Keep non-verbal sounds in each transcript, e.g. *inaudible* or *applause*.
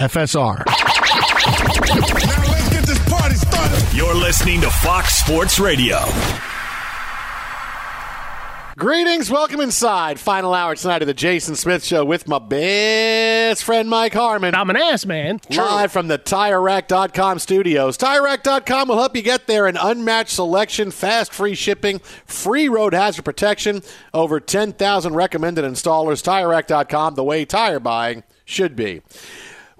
FSR. Now let's get this party started. You're listening to Fox Sports Radio. Greetings, welcome inside. Final hour tonight of the Jason Smith Show with my best friend Mike Harmon. I'm an ass man. Live from the TireRack.com studios. TireRack.com will help you get there. An unmatched selection, fast free shipping, free road hazard protection, over 10,000 recommended installers. TireRack.com, the way tire buying should be.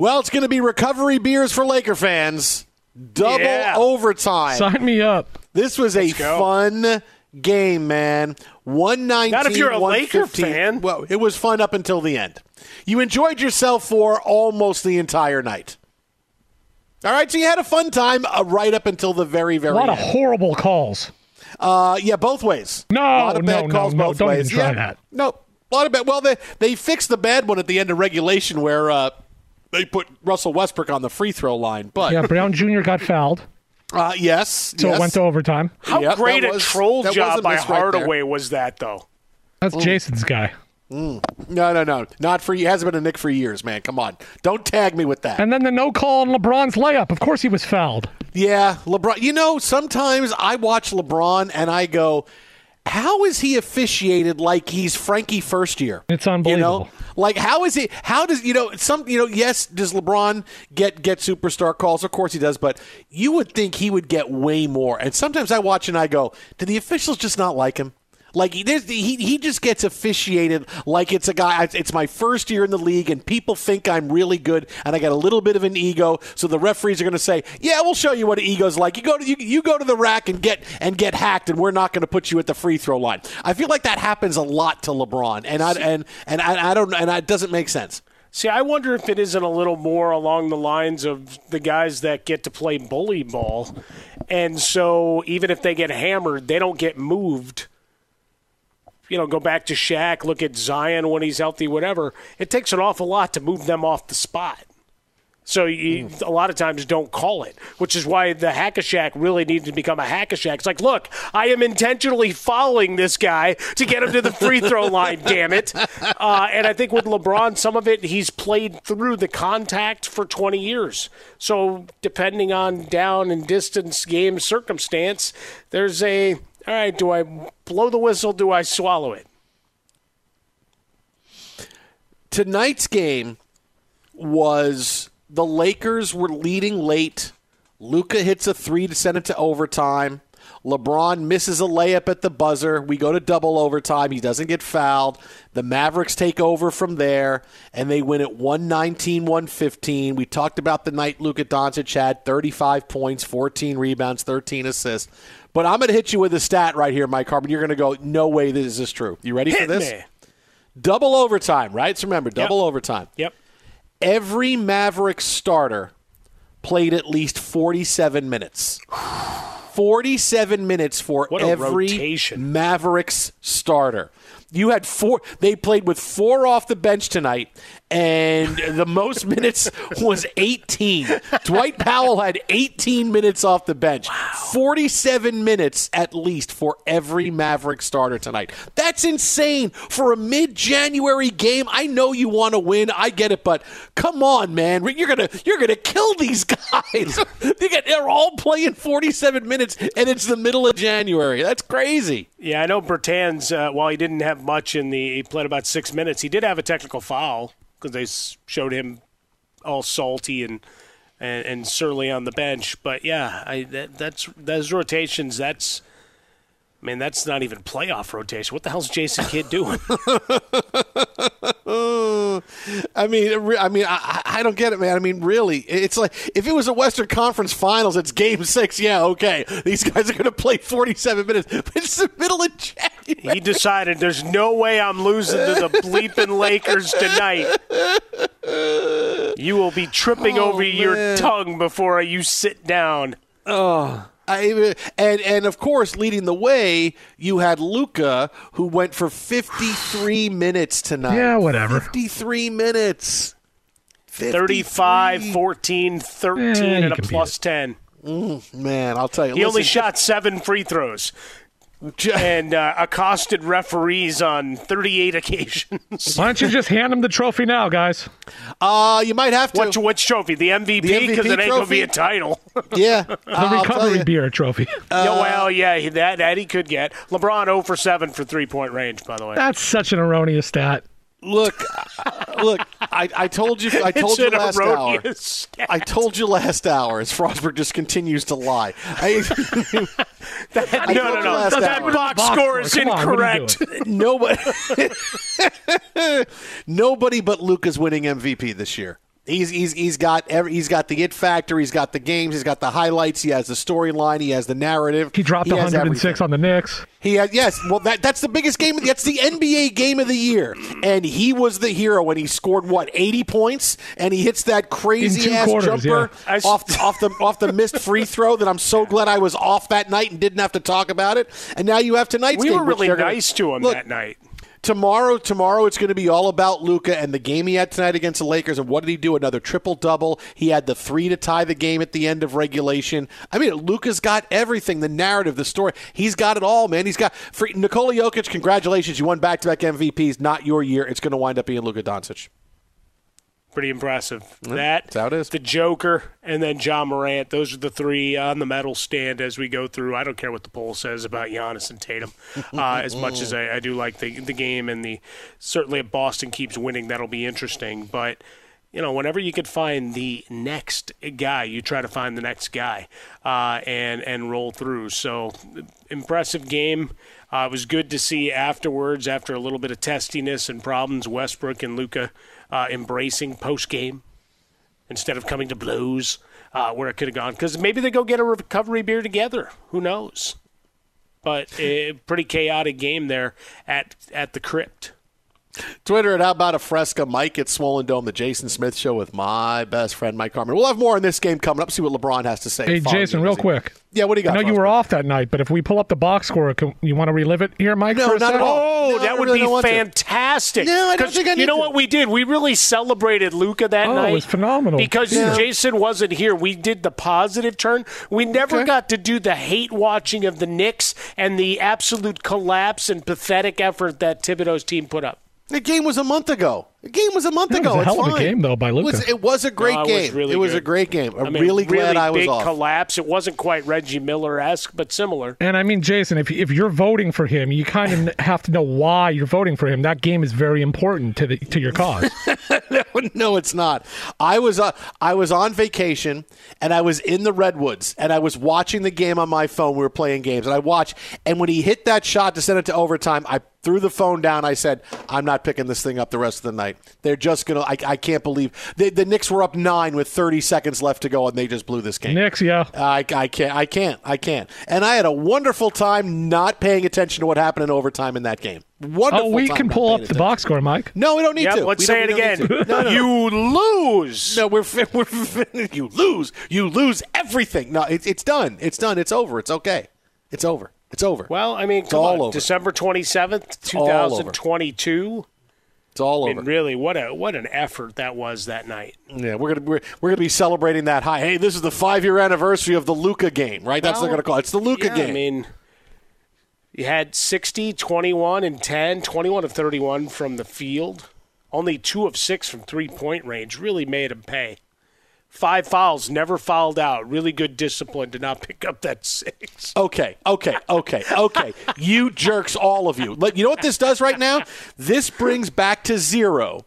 Well, it's going to be recovery beers for Laker fans. Double yeah. overtime. Sign me up. This was Let's a go. fun game, man. 119 Not if you're a Laker fan. Well, it was fun up until the end. You enjoyed yourself for almost the entire night. All right, so you had a fun time uh, right up until the very, very A lot end. of horrible calls. Uh, yeah, both ways. No, a lot of no, bad calls no, both no, ways. Don't even try yeah. that. No, a lot of bad. Well, they they fixed the bad one at the end of regulation where uh, they put Russell Westbrook on the free throw line. But yeah, Brown Jr. got fouled. Uh, yes. So yes. it went to overtime. How yep, great a was, troll job by Hardaway right was that, though? That's mm. Jason's guy. Mm. No, no, no. Not for he Hasn't been a Knick for years, man. Come on. Don't tag me with that. And then the no call on LeBron's layup. Of course he was fouled. Yeah, LeBron. You know, sometimes I watch LeBron and I go, how is he officiated like he's Frankie first year? It's unbelievable. You know? Like how is he how does you know some you know yes does LeBron get get superstar calls of course he does but you would think he would get way more and sometimes I watch and I go do the officials just not like him like he he just gets officiated like it's a guy. It's my first year in the league, and people think I'm really good, and I got a little bit of an ego. So the referees are going to say, "Yeah, we'll show you what an ego's like. You go to you, you go to the rack and get and get hacked, and we're not going to put you at the free throw line." I feel like that happens a lot to LeBron, and I and and I, I don't and it doesn't make sense. See, I wonder if it isn't a little more along the lines of the guys that get to play bully ball. And so even if they get hammered, they don't get moved you know, go back to Shaq, look at Zion when he's healthy, whatever. It takes an awful lot to move them off the spot. So you, mm. a lot of times don't call it, which is why the hack a Shaq really needs to become a hack a Shaq. It's like, look, I am intentionally following this guy to get him to the free throw *laughs* line. Damn it! Uh, and I think with LeBron, some of it he's played through the contact for 20 years. So depending on down and distance game circumstance, there's a all right, do I blow the whistle? Do I swallow it? Tonight's game was the Lakers were leading late. Luka hits a three to send it to overtime. LeBron misses a layup at the buzzer. We go to double overtime. He doesn't get fouled. The Mavericks take over from there, and they win at 119 115. We talked about the night Luka Doncic had 35 points, 14 rebounds, 13 assists. But I'm going to hit you with a stat right here, Mike Harmon. You're going to go, no way this is true. You ready for this? me. Double overtime, right? So remember, double Yep. overtime. Yep. Every Maverick starter played at least 47 minutes. *sighs* 47 minutes for every rotation. Mavericks starter. You had four. They played with four off the bench tonight, and the most minutes *laughs* was 18. Dwight Powell had 18 minutes off the bench. 47 minutes at least for every Maverick starter tonight. That's insane for a mid-January game. I know you want to win. I get it, but come on, man. You're gonna you're gonna kill these *laughs* guys. They get- They're all playing 47 minutes, and it's the middle of January. That's crazy. Yeah, I know Bertans, uh, while he didn't have much in the, he played about six minutes. He did have a technical foul because they showed him all salty and, and and surly on the bench. But yeah, I that, that's those rotations. That's, I mean, that's not even playoff rotation. What the hell's Jason Kidd doing? *laughs* I mean, I mean, I, I don't get it, man. I mean, really, it's like if it was a Western Conference Finals, it's Game Six. Yeah, okay, these guys are going to play forty-seven minutes, but it's the middle of January. he decided there's no way I'm losing to the bleeping Lakers tonight. You will be tripping Oh, over your tongue before you sit down. I, and and of course, leading the way, you had Luka, who went for fifty-three *sighs* minutes tonight. Yeah, whatever. Fifty-three minutes. 35, 14, eh, 13, Yeah, and a can beat plus 10. Mm, man, I'll tell you. He only shot seven free throws J- *laughs* and uh, accosted referees on 38 occasions. Why don't you just hand him the trophy now, guys? Uh, you might have to. Which, which trophy? The MVP? Because it ain't going to be a title. *laughs* yeah, The I'll recovery beer trophy. yeah, well, yeah, that, that he could get. LeBron 0 for 7 for three point range, by the way. That's such an erroneous stat. Look, uh, look. I, I told you. I *laughs* told It's you an last hour. stat. I told you last hour. As Frostberg just continues to lie. *laughs* I, no, told no, you no. That hour. box Box score score. is Come on, what are you incorrect. nobody, *laughs* nobody but Luka's winning MVP this year. He's, he's, he's got every, he's got the it factor. He's got the games. He's got the highlights. He has the storyline. He has the narrative. He dropped has 106 everything. on the Knicks. He had yes. Well, that that's the biggest game. That's the NBA game of the year, and he was the hero. And he scored what eighty points, and he hits that crazy ass quarters, jumper yeah. I s- off off the off the missed free throw. That I'm so glad I was off that night and didn't have to talk about it. And now you have tonight's We game. were really they're gonna- nice to him Look, that night. Tomorrow, tomorrow it's going to be all about Luka and the game he had tonight against the Lakers. And what did he do? Another triple double. He had the three to tie the game at the end of regulation. I mean, Luka's got everything: the narrative, the story. He's got it all, man. He's got for Nikola Jokic. Congratulations, you won back-to-back MVPs. Not your year. It's going to wind up being Luka Doncic. Pretty impressive. that, that's how it is. the Joker, and then Ja Morant. Those are the three on the medal stand as we go through. I don't care what the poll says about Giannis and Tatum, uh, *laughs* as much as I, I do like the the game and the certainly if Boston keeps winning, that'll be interesting. But you know, whenever you could find the next guy, you try to find the next guy uh, and and roll through. So impressive game. Uh, it was good to see afterwards, after a little bit of testiness and problems, Westbrook and Luka uh, embracing post game instead of coming to blows uh, where it could have gone. Because maybe they go get a recovery beer together. Who knows? But a pretty chaotic game there at at the crypt. Twitter at How About a Fresca, Mike at Swollen Dome, the Jason Smith Show with my best friend, Mike Harmon. We'll have more on this game coming up, see what LeBron has to say. Hey, Jason, real game. quick. Yeah, what do you got? I know you were off that night, but if we pull up the box score, can, you want to relive it here, Mike? No, for a not at all. Oh, No, I that would really be want to. fantastic. No, I don't 'Cause think I You know to. what we did? We really celebrated Luka that Oh, it was phenomenal. Because Yeah. Jason wasn't here. We did the positive turn. We never Okay. got to do the hate watching of the Knicks and the absolute collapse and pathetic effort that Thibodeau's team put up. The game was a month ago. The game was a month It was ago. a It's hell of a game, though, by It was, it was a great No, it game. was really it was a great game. I'm I mean, really glad really I was big off. collapse. It wasn't quite Reggie Miller esque, but similar. And I mean, Jason, if if you're voting for him, you kind of *laughs* have to know why you're voting for him. That game is very important to the to your cause. *laughs* no, it's not. I was uh, I was on vacation and I was in the redwoods and I was watching the game on my phone. We were playing games and I watched. And when he hit that shot to send it to overtime, I threw the phone down. I said, "I'm not picking this thing up the rest of the night. They're just gonna. I, I can't believe the, the Knicks were up nine with 30 seconds left to go and they just blew this game. Knicks, yeah. I, I can't. I can't. I can't. And I had a wonderful time not paying attention to what happened in overtime in that game. Oh, wonderful. Oh, we time can pull paying up the box score, Mike. No, we don't need Yep, to. let's We say it again. need. No, no. You lose. No, we're, fin- *laughs* we're fin- you lose. You lose everything. No, it's it's done. It's done. It's over. It's okay. It's over. It's over. Well, I mean, come all on. over. December 27th, all over. 2022. It's all I over. mean, really, what a what an effort that was that night. Yeah, we're gonna we're, we're gonna be celebrating that high. Hey, this is the five year anniversary of the Luka game, right? That's what they're gonna call it. It's the Luka yeah, game. I mean, you had 60, 21, and 10, 21 of 31 from the field. Only two of six from three point range. Really made him pay. Five fouls, never fouled out. Really good discipline to not pick up that six. Okay, okay, okay, okay. you jerks, all of you. You know what this does right now? This brings back to zero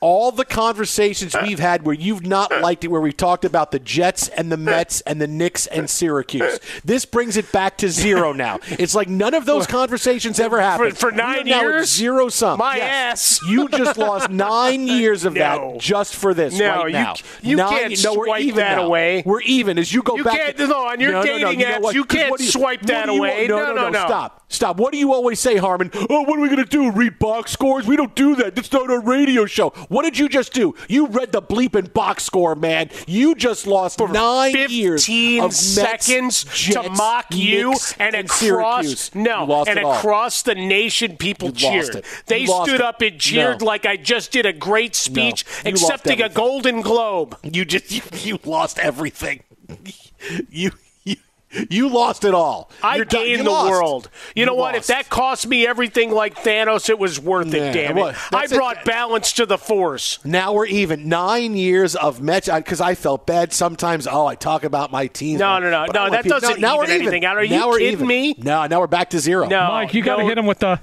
all the conversations we've had where you've not liked it, where we've talked about the Jets and the Mets and the Knicks and Syracuse. This brings it back to zero now. It's like none of those conversations ever happened. for are nine years? zero sum. My Yes. ass. You just lost nine years of *laughs* No. that just for this No, right you- now. you Nine- can't no, we're even that now. away. We're even as you go You back. can't- no, on your no, no, no, dating you apps, what? can't you- swipe that you- away. No, No, no, no, no, no. Stop. Stop. What do you always say, Harmon? Oh, what are we going to do? Read box scores? We don't do that. That's not a radio show. What did you just do? You read the bleeping box score, man. You just lost nine years 15 of Mets, seconds to mock you Knicks, and, and across Syracuse. no and across the nation people You cheered they stood it. up and cheered No. like i just did a great speech lost accepting a golden globe You just you, *laughs* you lost everything. *laughs* You you you lost it all. I You're gained You the lost. world. You, know what? If that cost me everything like Thanos, it was worth Yeah, it. Damn well, it! I that's it. brought balance to the force. Now we're even. Nine years of Mets because I felt bad sometimes. Oh, I talk about my team. No, no, no, no, that people- doesn't now, now even we're anything out. Are you now we're kidding even. me? No, now we're back to zero. No, Mike, you got to no, hit him with the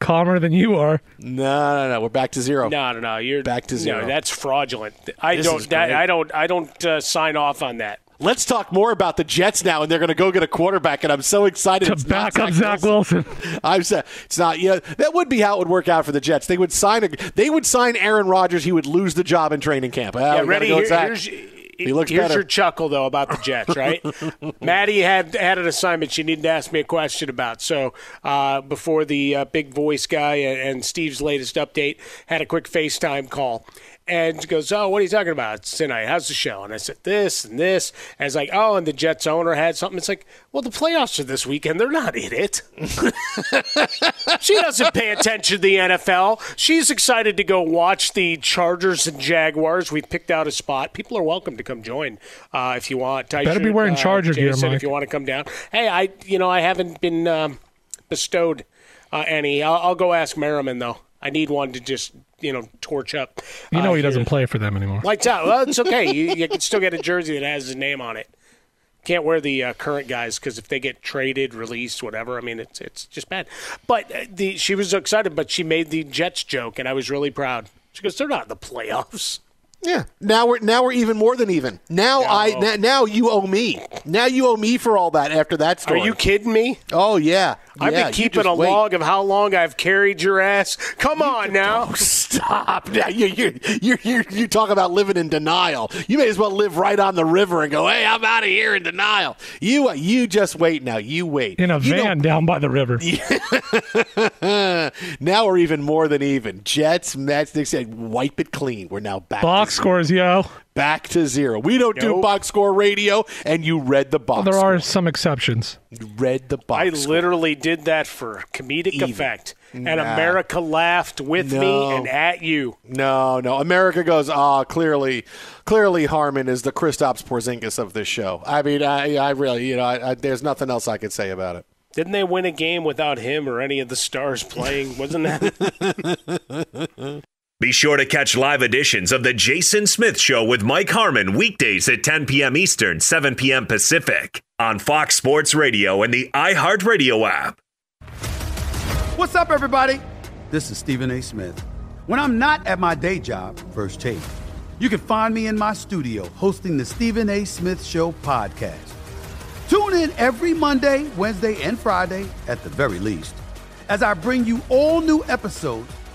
calmer than you are. no, no, no. We're back to zero. No, no, no. You're Back to zero. No, that's fraudulent. I This don't. That. I don't. I don't uh, sign off on that. Let's talk more about the Jets now, and they're going to go get a quarterback, and I'm so excited To it's back up Zach Wilson. *laughs* I'm sa- it's not. You know, that would be how it would work out for the Jets. They would sign a. They would sign Aaron Rodgers. He would lose the job in training camp. Ah, Yeah, ready? go Here- Zach. here's He looks here's better. your chuckle though about the Jets, *laughs* right? Maddie had had an assignment she needed to ask me a question about. So uh, before the uh, big voice guy and, and Steve's latest update, had a quick FaceTime call. And she goes, Oh, what are you talking about tonight? How's the show? And I said, This and this. And it's like, Oh, and the Jets owner had something. It's like, Well, the playoffs are this weekend. They're not in it. *laughs* she doesn't pay attention to the NFL. She's excited to go watch the Chargers and Jaguars. We've picked out a spot. People are welcome to come join uh, if you want. Better be wearing uh, Charger gear, Jason, Mike. If you want to come down. Hey, I you know I haven't been um, bestowed uh, any. I'll, I'll go ask Merriman though. I need one to just you know torch up. You know uh, he doesn't play for them anymore. Lights out. Well, it's okay. you, you can still get a jersey that has his name on it. Can't wear the uh, current guys because if they get traded, released, whatever, I mean, it's it's just bad. But uh, the she was excited, but she made the Jets joke, and I was really proud. She goes, "They're not in the playoffs." Yeah. Now we're now we're even more than even. Now I na- now you owe me. Now you owe me for all that after that story. Are you kidding me? Oh yeah. I've Yeah, been keeping a wait. log of how long I've carried your ass. Come on *laughs* now. Stop! Now you you you you you talk about living in denial. You may as well live right on the river and go, "Hey, I'm out of here in denial." You uh, you just wait now. You wait In a You know- van down by the river. *laughs* now we're even more than even. Jets, Mets. They said wipe it clean. We're now back. Box to scores, yo. back to zero. We don't do box score radio, and you read the box. There are score. some exceptions. You read the box. I score. literally did that for comedic Even. effect. And America laughed with me and at you. No, no. America goes, ah, clearly, clearly Harmon is the Kristaps Porzingis of this show. I mean, I, I really, you know, I, I, there's nothing else I could say about it. Didn't they win a game without him or any of the stars playing? Wasn't that? *laughs* Be sure to catch live editions of The Jason Smith Show with Mike Harmon weekdays at 10 p.m. Eastern, 7 p.m. Pacific on Fox Sports Radio and the iHeartRadio app. What's up, everybody? This is Stephen A. Smith. When I'm not at my day job, First Take, you can find me in my studio hosting the Stephen A. Smith Show podcast. Tune in every Monday, Wednesday, and Friday, at the very least, as I bring you all new episodes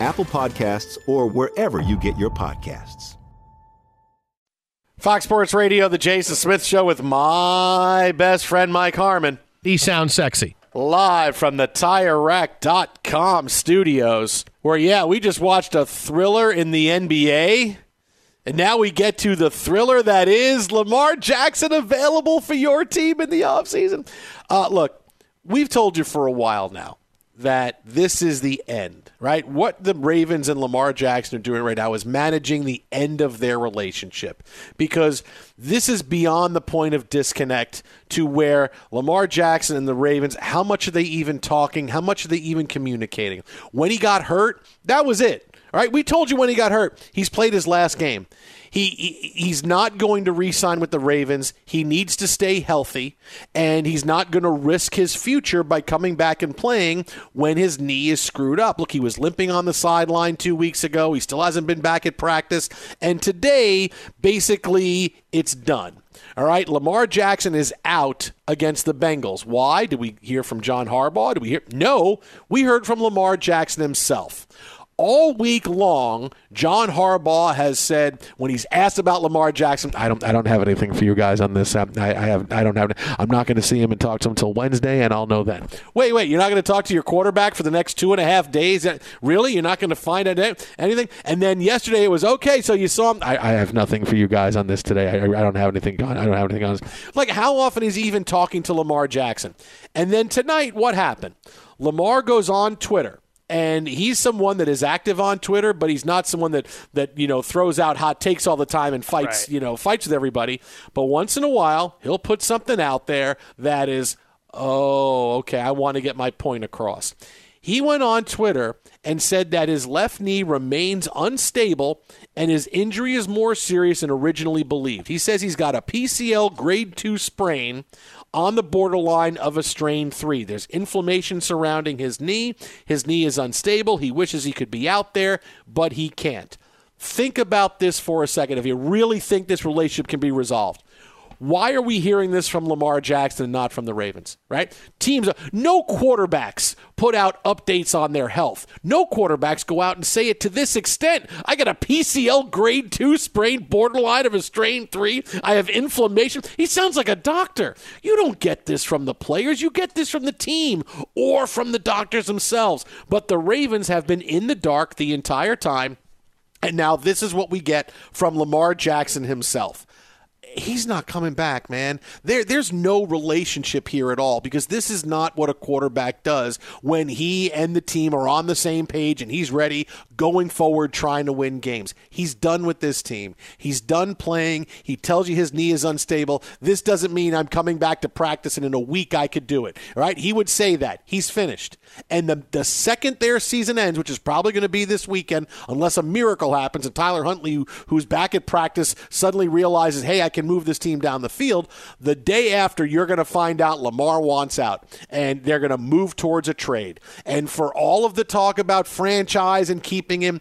Apple Podcasts, or wherever you get your podcasts. Fox Sports Radio, The Jason Smith Show with my best friend Mike Harmon. He sounds sexy. Live from the TireRack.com studios, where, yeah, we just watched a thriller in the NBA. And now we get to the thriller that is Lamar Jackson available for your team in the offseason. Uh, look, we've told you for a while now that this is the end, right? What the Ravens and Lamar Jackson are doing right now is managing the end of their relationship because this is beyond the point of disconnect to where Lamar Jackson and the Ravens, how much are they even talking? How much are they even communicating? When he got hurt, that was it. All right, we told you when he got hurt. He's played his last game. He, he he's not going to re-sign with the Ravens. He needs to stay healthy, and he's not going to risk his future by coming back and playing when his knee is screwed up. Look, he was limping on the sideline two weeks ago. He still hasn't been back at practice, and today, basically, it's done. All right, Lamar Jackson is out against the Bengals. Why? Did we hear from John Harbaugh? Did we hear? No, we heard from Lamar Jackson himself. All week long, John Harbaugh has said when he's asked about Lamar Jackson, I don't, I don't have anything for you guys on this. Um, I, I have, I don't have. I'm not going to see him and talk to him until Wednesday, and I'll know then. Wait, wait, you're not going to talk to your quarterback for the next two and a half days? Really? You're not going to find anything? And then yesterday it was okay. So you saw him. I, I have nothing for you guys on this today. I, I don't have anything. on. I don't have anything on this. Like, how often is he even talking to Lamar Jackson? And then tonight, what happened? Lamar goes on Twitter and he's someone that is active on Twitter, but he's not someone that that you know throws out hot takes all the time and fights right. you know fights with everybody. But once in a while, he'll put something out there that is, oh, okay, I want to get my point across. He went on Twitter and said that his left knee remains unstable and his injury is more serious than originally believed. He says he's got a PCL grade 2 sprain on the borderline of a strain 3. There's inflammation surrounding his knee. His knee is unstable. He wishes he could be out there, but he can't. Think about this for a second if you really think this relationship can be resolved. Why are we hearing this from Lamar Jackson and not from the Ravens, right? Teams, no quarterbacks put out updates on their health. No quarterbacks go out and say it to this extent. I got a PCL grade 2 sprain, borderline of a strain 3. I have inflammation. He sounds like a doctor. You don't get this from the players. You get this from the team or from the doctors themselves. But the Ravens have been in the dark the entire time. And now this is what we get from Lamar Jackson himself he's not coming back, man. There, there's no relationship here at all because this is not what a quarterback does when he and the team are on the same page and he's ready going forward trying to win games. He's done with this team. He's done playing. He tells you his knee is unstable. This doesn't mean I'm coming back to practice and in a week I could do it. Right? He would say that. He's finished. And the, the second their season ends, which is probably going to be this weekend, unless a miracle happens and Tyler Huntley, who's back at practice, suddenly realizes, hey, I can move this team down the field, the day after, you're going to find out Lamar wants out and they're going to move towards a trade. And for all of the talk about franchise and keeping him,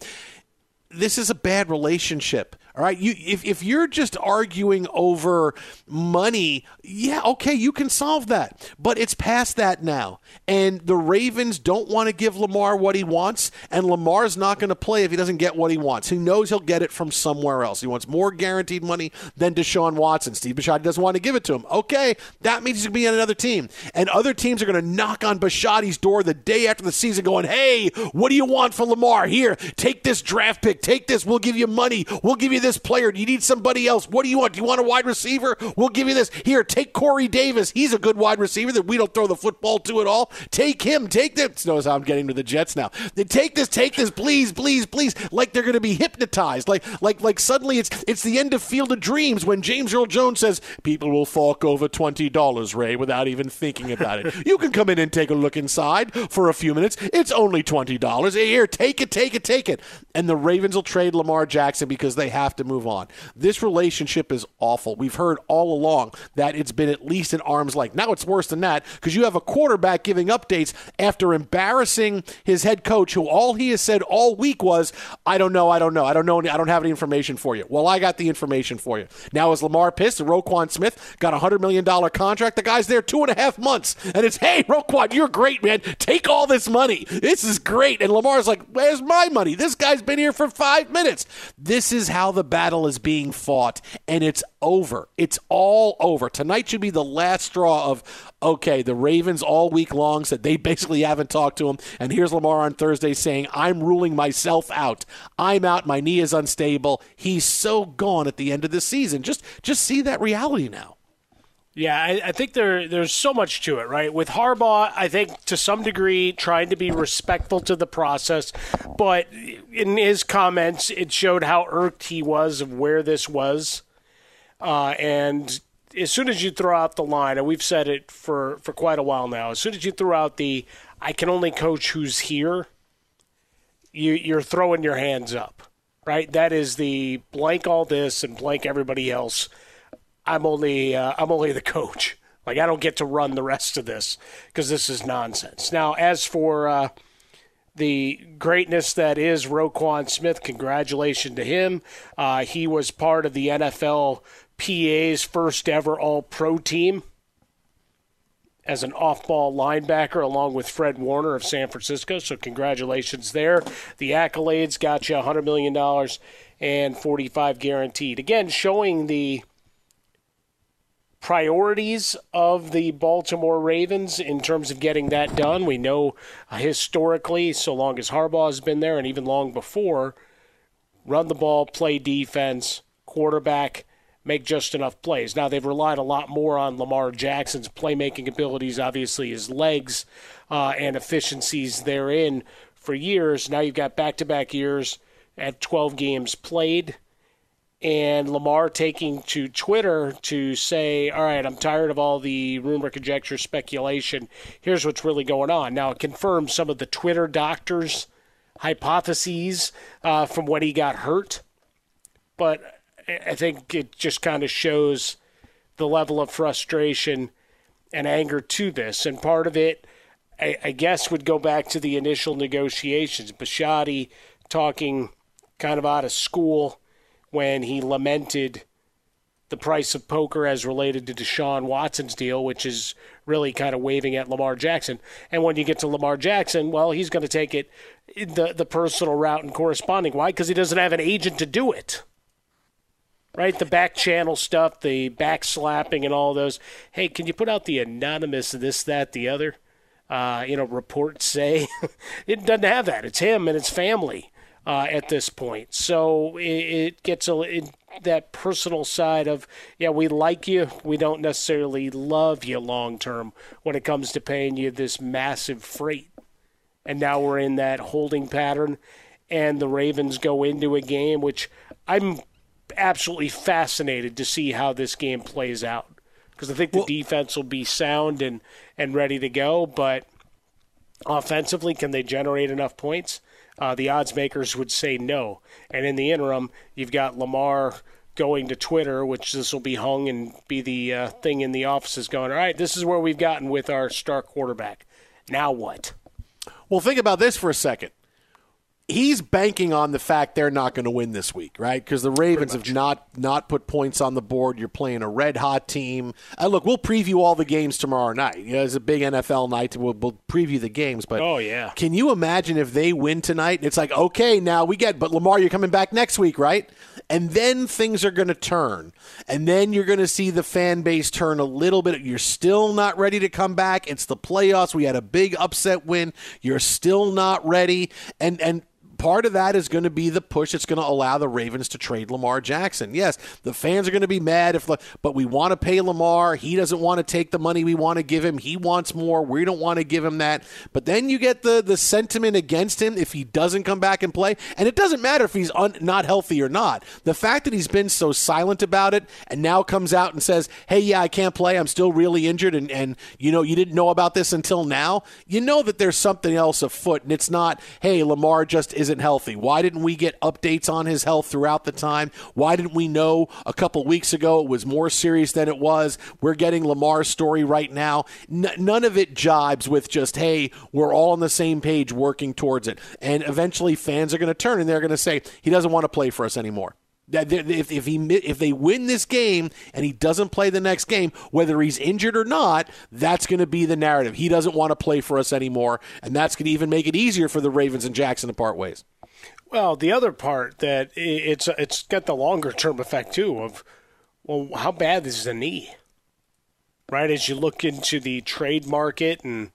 this is a bad relationship. All right, you if, if you're just arguing over money, yeah, okay, you can solve that. But it's past that now. And the Ravens don't want to give Lamar what he wants, and Lamar's not going to play if he doesn't get what he wants. He knows he'll get it from somewhere else. He wants more guaranteed money than Deshaun Watson. Steve Bisciotti doesn't want to give it to him. Okay, that means he's going to be on another team. And other teams are going to knock on Bisciotti's door the day after the season going, hey, what do you want for Lamar? Here, take this draft pick. Take this. We'll give you money. We'll give you this player. Do you need somebody else? What do you want? Do you want a wide receiver? We'll give you this. Here, take Corey Davis. He's a good wide receiver that we don't throw the football to at all. Take him. Take this. Knows how I'm getting to the Jets now. Take this. Take this. Please, please, please. Like they're going to be hypnotized. Like, like, like suddenly it's it's the end of Field of Dreams when James Earl Jones says people will fork over twenty dollars, Ray, without even thinking about it. you can come in and take a look inside for a few minutes. It's only twenty dollars. Here, take it, take it, take it. And the Ravens will trade Lamar Jackson because they have to move on. This relationship is awful. We've heard all along that it's been at least an arm's length. Now it's worse than that because you have a quarterback giving updates after embarrassing his head coach, who all he has said all week was, I don't know, I don't know, I don't know, I don't have any information for you. Well, I got the information for you. Now is Lamar pissed? Roquan Smith got a $100 million contract. The guy's there two and a half months. And it's, hey, Roquan, you're great, man. Take all this money. This is great. And Lamar's like, where's my money? This guy's been here for five minutes. This is how the battle is being fought, and it's over. It's all over. Tonight should be the last straw of, okay, the Ravens all week long said they basically haven't talked to him, and here's Lamar on Thursday saying, I'm ruling myself out. I'm out. My knee is unstable. He's so gone at the end of the season. Just, just see that reality now. Yeah, I, I, think there there's so much to it, right? With Harbaugh, I think to some degree trying to be respectful to the process, but in his comments, it showed how irked he was of where this was, uh, and as soon as you throw out the line, and we've said it for for quite a while now, as soon as you throw out the "I can only coach who's here," you you're throwing your hands up, right? That is the blank all this and blank everybody else I'm only uh, I'm only the coach. Like I don't get to run the rest of this because this is nonsense. Now, as for uh, the greatness that is Roquan Smith, congratulations to him. Uh, he was part of the NFL PA's first ever All Pro team, as an off ball linebacker along with Fred Warner of San Francisco. So, congratulations there. The accolades got you $100 million and and 45 guaranteed. Again, showing the priorities of the Baltimore Ravens in terms of getting that done. We know historically, so long as Harbaugh has been there and even long before, run the ball, play defense, quarterback, make just enough plays. Now, they've relied a lot more on Lamar Jackson's playmaking abilities, obviously, his legs uh, and efficiencies therein for years. Now you've got back to back years at 12 games played and Lamar taking to Twitter to say, all right, I'm tired of all the rumor, conjecture, speculation. Here's what's really going on. Now, it confirms some of the Twitter doctors' hypotheses uh, from when he got hurt, but I think it just kind of shows the level of frustration and anger to this. And part of it, I, I guess, would go back to the initial negotiations. Bisciotti talking kind of out of school when he lamented the price of poker as related to Deshaun Watson's deal, which is really kind of waving at Lamar Jackson. And when you get to Lamar Jackson, well, he's going to take it the the personal route and corresponding. Why? Because he doesn't have an agent to do it. Right, the back channel stuff, the back slapping, and all those. Hey, can you put out the anonymous this, that, the other? Uh, you know, reports say *laughs* it doesn't have that. It's him and his family uh, at this point. So it, it gets a it, that personal side of yeah, we like you, we don't necessarily love you long term when it comes to paying you this massive freight. And now we're in that holding pattern, and the Ravens go into a game which I'm absolutely fascinated to see how this game plays out because I think the well, defense will be sound and and ready to go, but offensively, can they generate enough points? Uh, the odds makers would say no. And in the interim, you've got Lamar going to Twitter, which this will be hung and be the uh, thing in the offices going, all right, this is where we've gotten with our star quarterback. Now what? Well, think about this for a second he's banking on the fact they're not going to win this week, right? Because the Ravens have not not put points on the board. You're playing a red hot team. Uh, look, we'll preview all the games tomorrow night. You know, it's a big NFL night. We'll, we'll preview the games. But oh yeah, can you imagine if they win tonight? It's like okay, now we get. But Lamar, you're coming back next week, right? And then things are going to turn, and then you're going to see the fan base turn a little bit. You're still not ready to come back. It's the playoffs. We had a big upset win. You're still not ready, and and part of that is going to be the push that's going to allow the Ravens to trade Lamar Jackson. Yes, the fans are going to be mad if, but we want to pay Lamar. He doesn't want to take the money we want to give him. He wants more. We don't want to give him that. But then you get the the sentiment against him if he doesn't come back and play, and it doesn't matter if he's un, not healthy or not. The fact that he's been so silent about it and now comes out and says, "Hey, yeah, I can't play. I'm still really injured," and and you know you didn't know about this until now. You know that there's something else afoot, and it's not, "Hey, Lamar just isn't." Isn't healthy? Why didn't we get updates on his health throughout the time? Why didn't we know a couple weeks ago it was more serious than it was? We're getting Lamar's story right now. N- none of it jibes with just, hey, we're all on the same page working towards it. And eventually fans are going to turn and they're going to say, he doesn't want to play for us anymore. That if, if he if they win this game and he doesn't play the next game, whether he's injured or not, that's going to be the narrative. He doesn't want to play for us anymore, and that's going to even make it easier for the Ravens and Jackson to part ways. Well, the other part that it's it's got the longer term effect too of well, how bad is the knee? Right as you look into the trade market and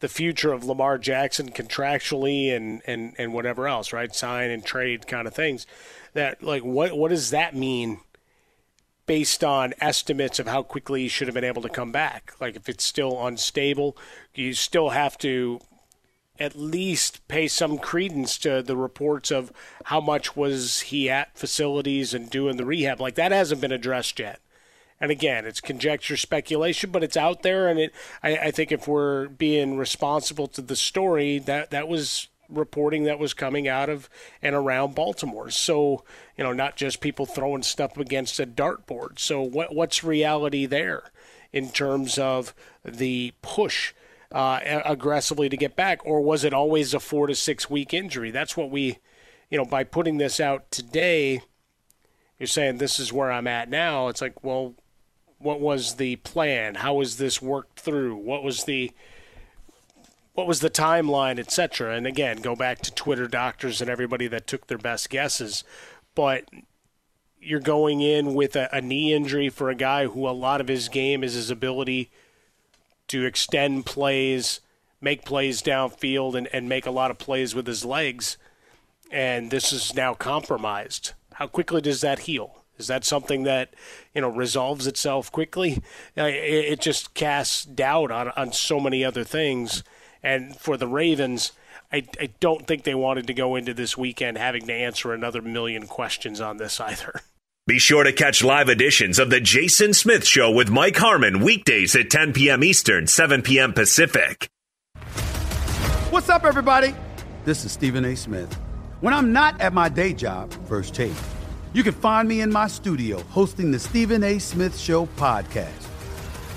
the future of Lamar Jackson contractually and, and, and whatever else, right? Sign and trade kind of things that like what what does that mean based on estimates of how quickly he should have been able to come back? Like if it's still unstable, you still have to at least pay some credence to the reports of how much was he at facilities and doing the rehab. Like that hasn't been addressed yet. And again, it's conjecture, speculation, but it's out there. And it, I, I think if we're being responsible to the story, that that was reporting that was coming out of and around Baltimore. So, you know, not just people throwing stuff against a dartboard. So, what what's reality there in terms of the push uh, aggressively to get back, or was it always a four to six week injury? That's what we, you know, by putting this out today, you're saying this is where I'm at now. It's like, well, What was the plan? How was this worked through? What was the what was the timeline, etc. And again, go back to Twitter doctors and everybody that took their best guesses. But you're going in with a, a knee injury for a guy who a lot of his game is his ability to extend plays, make plays downfield, and, and make a lot of plays with his legs. And this is now compromised. How quickly does that heal? Is that something that you know resolves itself quickly? It, it just casts doubt on, on so many other things. And for the Ravens, I, I don't think they wanted to go into this weekend having to answer another million questions on this either. Be sure to catch live editions of The Jason Smith Show with Mike Harmon weekdays at 10 p.m. Eastern, 7 p.m. Pacific. What's up, everybody? This is Stephen A. Smith. When I'm not at my day job, First Take, you can find me in my studio hosting the Stephen A. Smith Show podcast.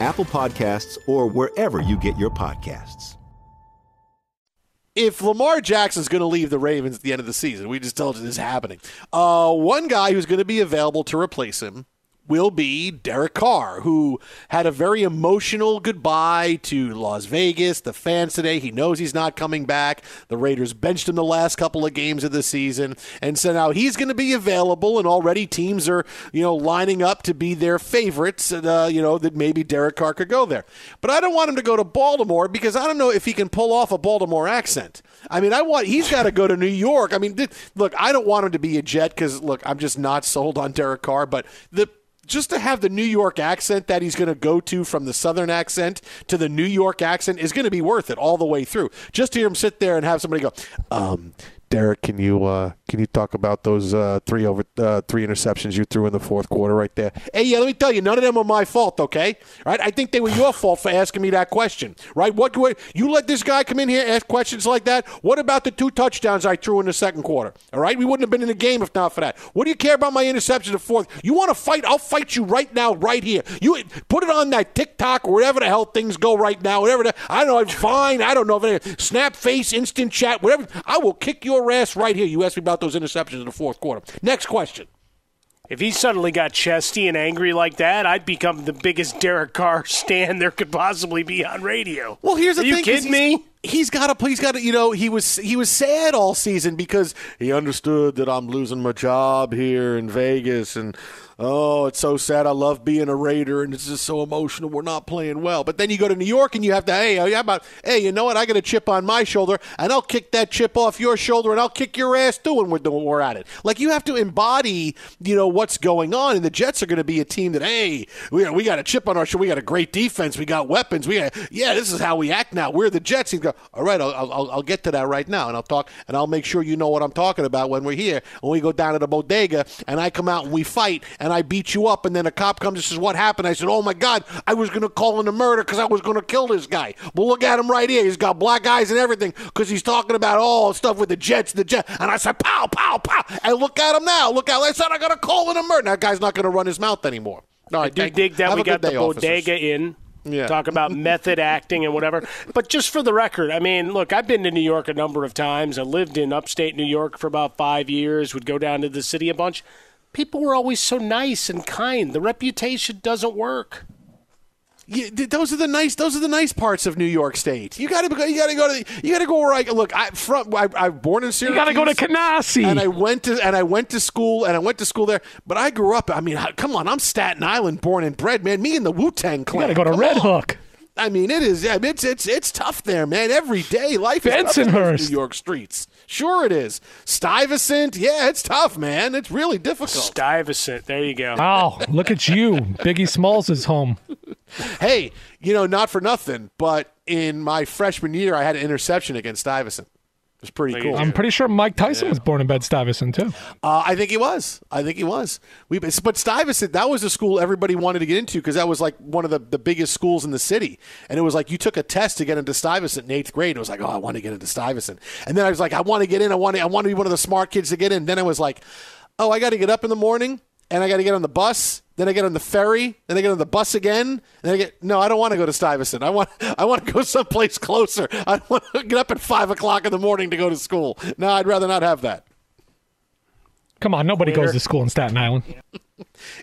Apple Podcasts, or wherever you get your podcasts. if Lamar Jackson's going to leave the Ravens at the end of the season, we just told you this is happening. Uh, one guy who's going to be available to replace him will be Derek Carr, who had a very emotional goodbye to Las Vegas, the fans today. He knows he's not coming back. The Raiders benched him the last couple of games of the season, and so now he's going to be available, and already teams are you know lining up to be their favorites. And, uh, you know that maybe Derek Carr could go there, but I don't want him to go to Baltimore because I don't know if he can pull off a Baltimore accent. I mean, I want he's got to go to New York. I mean, th- look, I don't want him to be a Jet because look, I'm just not sold on Derek Carr, but the just to have the New York accent that he's going to go to from the Southern accent to the New York accent is going to be worth it all the way through. Just to hear him sit there and have somebody go, um, Derek, can you uh, can you talk about those uh, three over uh, three interceptions you threw in the fourth quarter right there? Hey, yeah, let me tell you, none of them are my fault. Okay, right? I think they were your fault for asking me that question. Right? What you let this guy come in here ask questions like that? What about the two touchdowns I threw in the second quarter? All right, we wouldn't have been in the game if not for that. What do you care about my interception in the fourth? You want to fight? I'll fight you right now, right here. You put it on that TikTok or whatever the hell things go right now. Whatever the, I don't know. I'm fine. I don't know snap face, instant chat, whatever. I will kick your ass right here. You asked me about those interceptions in the fourth quarter. Next question. If he suddenly got chesty and angry like that, I'd become the biggest Derek Carr *laughs* stand there could possibly be on radio. Well, here's the Are thing. you kidding me? He's got to. He's got to. You know, he was he was sad all season because he understood that I'm losing my job here in Vegas, and oh, it's so sad. I love being a Raider, and it's just so emotional. We're not playing well. But then you go to New York, and you have to. Hey, how about? Hey, you know what? I got a chip on my shoulder, and I'll kick that chip off your shoulder, and I'll kick your ass too. And we're doing. We're at it. Like you have to embody. You know what's going on, and the Jets are going to be a team that hey, we we got a chip on our shoulder. We got a great defense. We got weapons. We got yeah. This is how we act now. We're the Jets. He's go. All right, I'll, I'll, I'll get to that right now, and I'll talk, and I'll make sure you know what I'm talking about when we're here. When we go down to the bodega, and I come out and we fight, I beat you up, and then a cop comes and says, "What happened?" I said, "Oh my God, I was going to call in a murder because I was going to kill this guy." Well, look at him right here. He's got black eyes and everything because he's talking about all stuff with the Jets, the Jets. And I said, "Pow, pow, pow!" And look at him now. Look out! I said I got to call in a murder. That guy's not going to run his mouth anymore. All right, I do thank- dig that we got the officers. bodega in. Yeah. Talk about *laughs* method acting and whatever. But just for the record, I mean, look, I've been to New York a number of times. I lived in upstate New York for about five years, would go down to the city a bunch. People were always so nice and kind. The reputation doesn't work. Yeah, those are the nice. Those are the nice parts of New York State. You got to. You got to go to. The, you got to go where I look. I from. I, I'm born in Syracuse. You gotta go to Canarsie. And I went to. And I went to school. And I went to school there. But I grew up. I mean, come on. I'm Staten Island, born and bred, man. Me and the Wu Tang You Clan. got to go to Come Red on. Hook. I mean, it is. Yeah, it's it's it's tough there, man. Every day, life is tough in those New York streets. Sure, it is. Stuyvesant. Yeah, it's tough, man. It's really difficult. Stuyvesant. There you go. Oh, look at you. Biggie Smalls is home. hey, you know, not for nothing, but in my freshman year, I had an interception against Stuyvesant. Was pretty cool. I'm pretty sure Mike Tyson was born in Bed Stuyvesant too. Uh, I think he was. I think he was. We, but Stuyvesant, that was a school everybody wanted to get into because that was like one of the, the biggest schools in the city. And it was like you took a test to get into Stuyvesant in eighth grade. It was like, oh, I want to get into Stuyvesant. And then I was like, I want to get in. I want to. I want to be one of the smart kids to get in. And Then I was like, oh, I got to get up in the morning and I got to get on the bus. Then I get on the ferry. Then I get on the bus again. And then I get no. I don't want to go to Stuyvesant. I want. *laughs* I want to go someplace closer. *laughs* I want to get up at five o'clock in the morning to go to school. No, I'd rather not have that. Come on, nobody Waiter. goes to school in Staten Island. *laughs*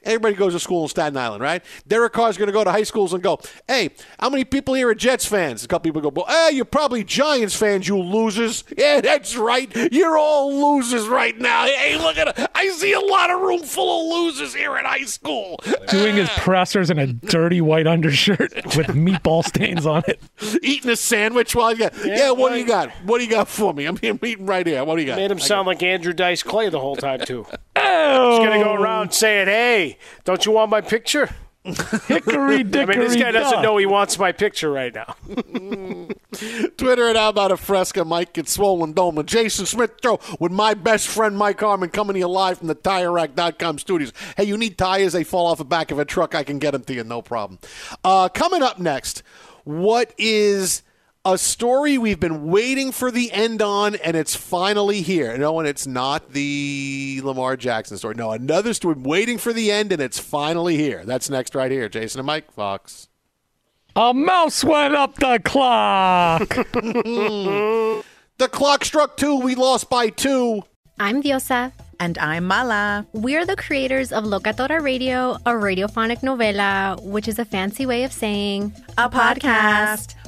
Everybody goes to school in Staten Island, right? Derek Carr's going to go to high schools and go, hey, how many people here are Jets fans? A couple people go, well, hey, you're probably Giants fans, you losers. *laughs* Yeah, that's right. You're all losers right now. Hey, look at it. I see a lot of room full of losers here at high school. Doing his ah. pressers in a dirty white undershirt *laughs* with meatball stains on it. Eating a sandwich while you got, yeah, what do you got? What do you got for me? I'm, I'm eating right here. What do you got? Made him I sound like Andrew Dice Clay the whole time, too. *laughs* He's going to go around saying, hey, don't you want my picture? Hickory dickory. *laughs* I mean, this guy doesn't dock. know he wants my picture right now. *laughs* Twitter at How About a Fresca, Mike at Swollen Dome, and Jason Smith Show with my best friend Mike Harmon coming to you live from the TireRack.com studios. Hey, you need tires? They fall off the back of a truck. I can get them to you, no problem. Uh, coming up next, what is a story we've been waiting for the end on, and it's finally here. No, and it's not the Lamar Jackson story. No, another story. Waiting for the end, and it's finally here. That's next right here. Jason and Mike Fox. A mouse went up the clock. *laughs* The clock struck two. We lost by two. I'm Diosa. And I'm Mala. We're the creators of Locatora Radio, a radiophonic novela, which is a fancy way of saying A podcast.